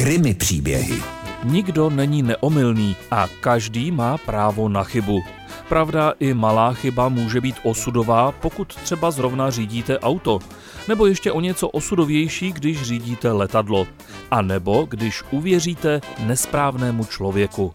Krimi příběhy. Nikdo není neomylný a každý má právo na chybu. Pravda, i malá chyba může být osudová, pokud třeba zrovna řídíte auto. Nebo ještě o něco osudovější, když řídíte letadlo. A nebo když uvěříte nesprávnému člověku.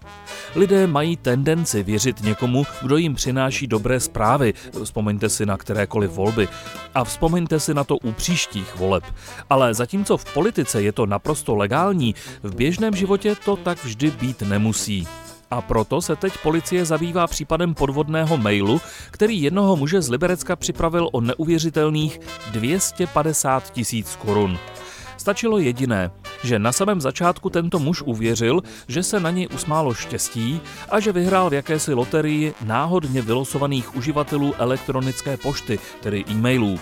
Lidé mají tendenci věřit někomu, kdo jim přináší dobré zprávy. Vzpomeňte si na kterékoliv volby. A vzpomeňte si na to u příštích voleb. Ale zatímco v politice je to naprosto legální, v běžném životě to tak vždy být nemusí. A proto se teď policie zabývá případem podvodného mailu, který jednoho muže z Liberecka připravil o neuvěřitelných 250 tisíc korun. Stačilo jediné, že na samém začátku tento muž uvěřil, že se na něj usmálo štěstí a že vyhrál v jakési loterii náhodně vylosovaných uživatelů elektronické pošty, tedy e-mailů.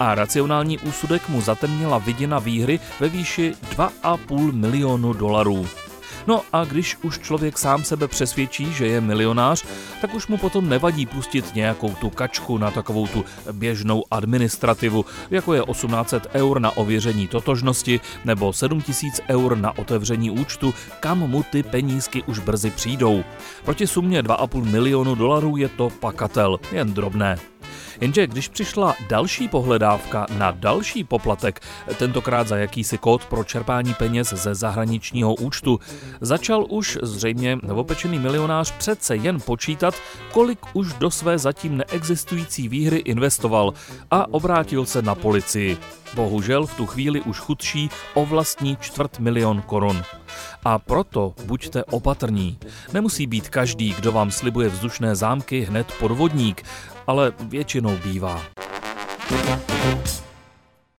A racionální úsudek mu zatemnila vidina výhry ve výši 2,5 milionu dolarů. No a když už člověk sám sebe přesvědčí, že je milionář, tak už mu potom nevadí pustit nějakou tu kačku na takovou tu běžnou administrativu, jako je 1800 eur na ověření totožnosti nebo 7000 eur na otevření účtu, kam mu ty penízky už brzy přijdou. Proti sumě 2,5 milionu dolarů je to pakatel, jen drobné. Jenže když přišla další pohledávka na další poplatek, tentokrát za jakýsi kód pro čerpání peněz ze zahraničního účtu, začal už zřejmě novopečený milionář přece jen počítat, kolik už do své zatím neexistující výhry investoval a obrátil se na policii. Bohužel v tu chvíli už chudší o vlastní čtvrt milion korun. A proto buďte opatrní. Nemusí být každý, kdo vám slibuje vzdušné zámky, hned podvodník ale většinou bývá.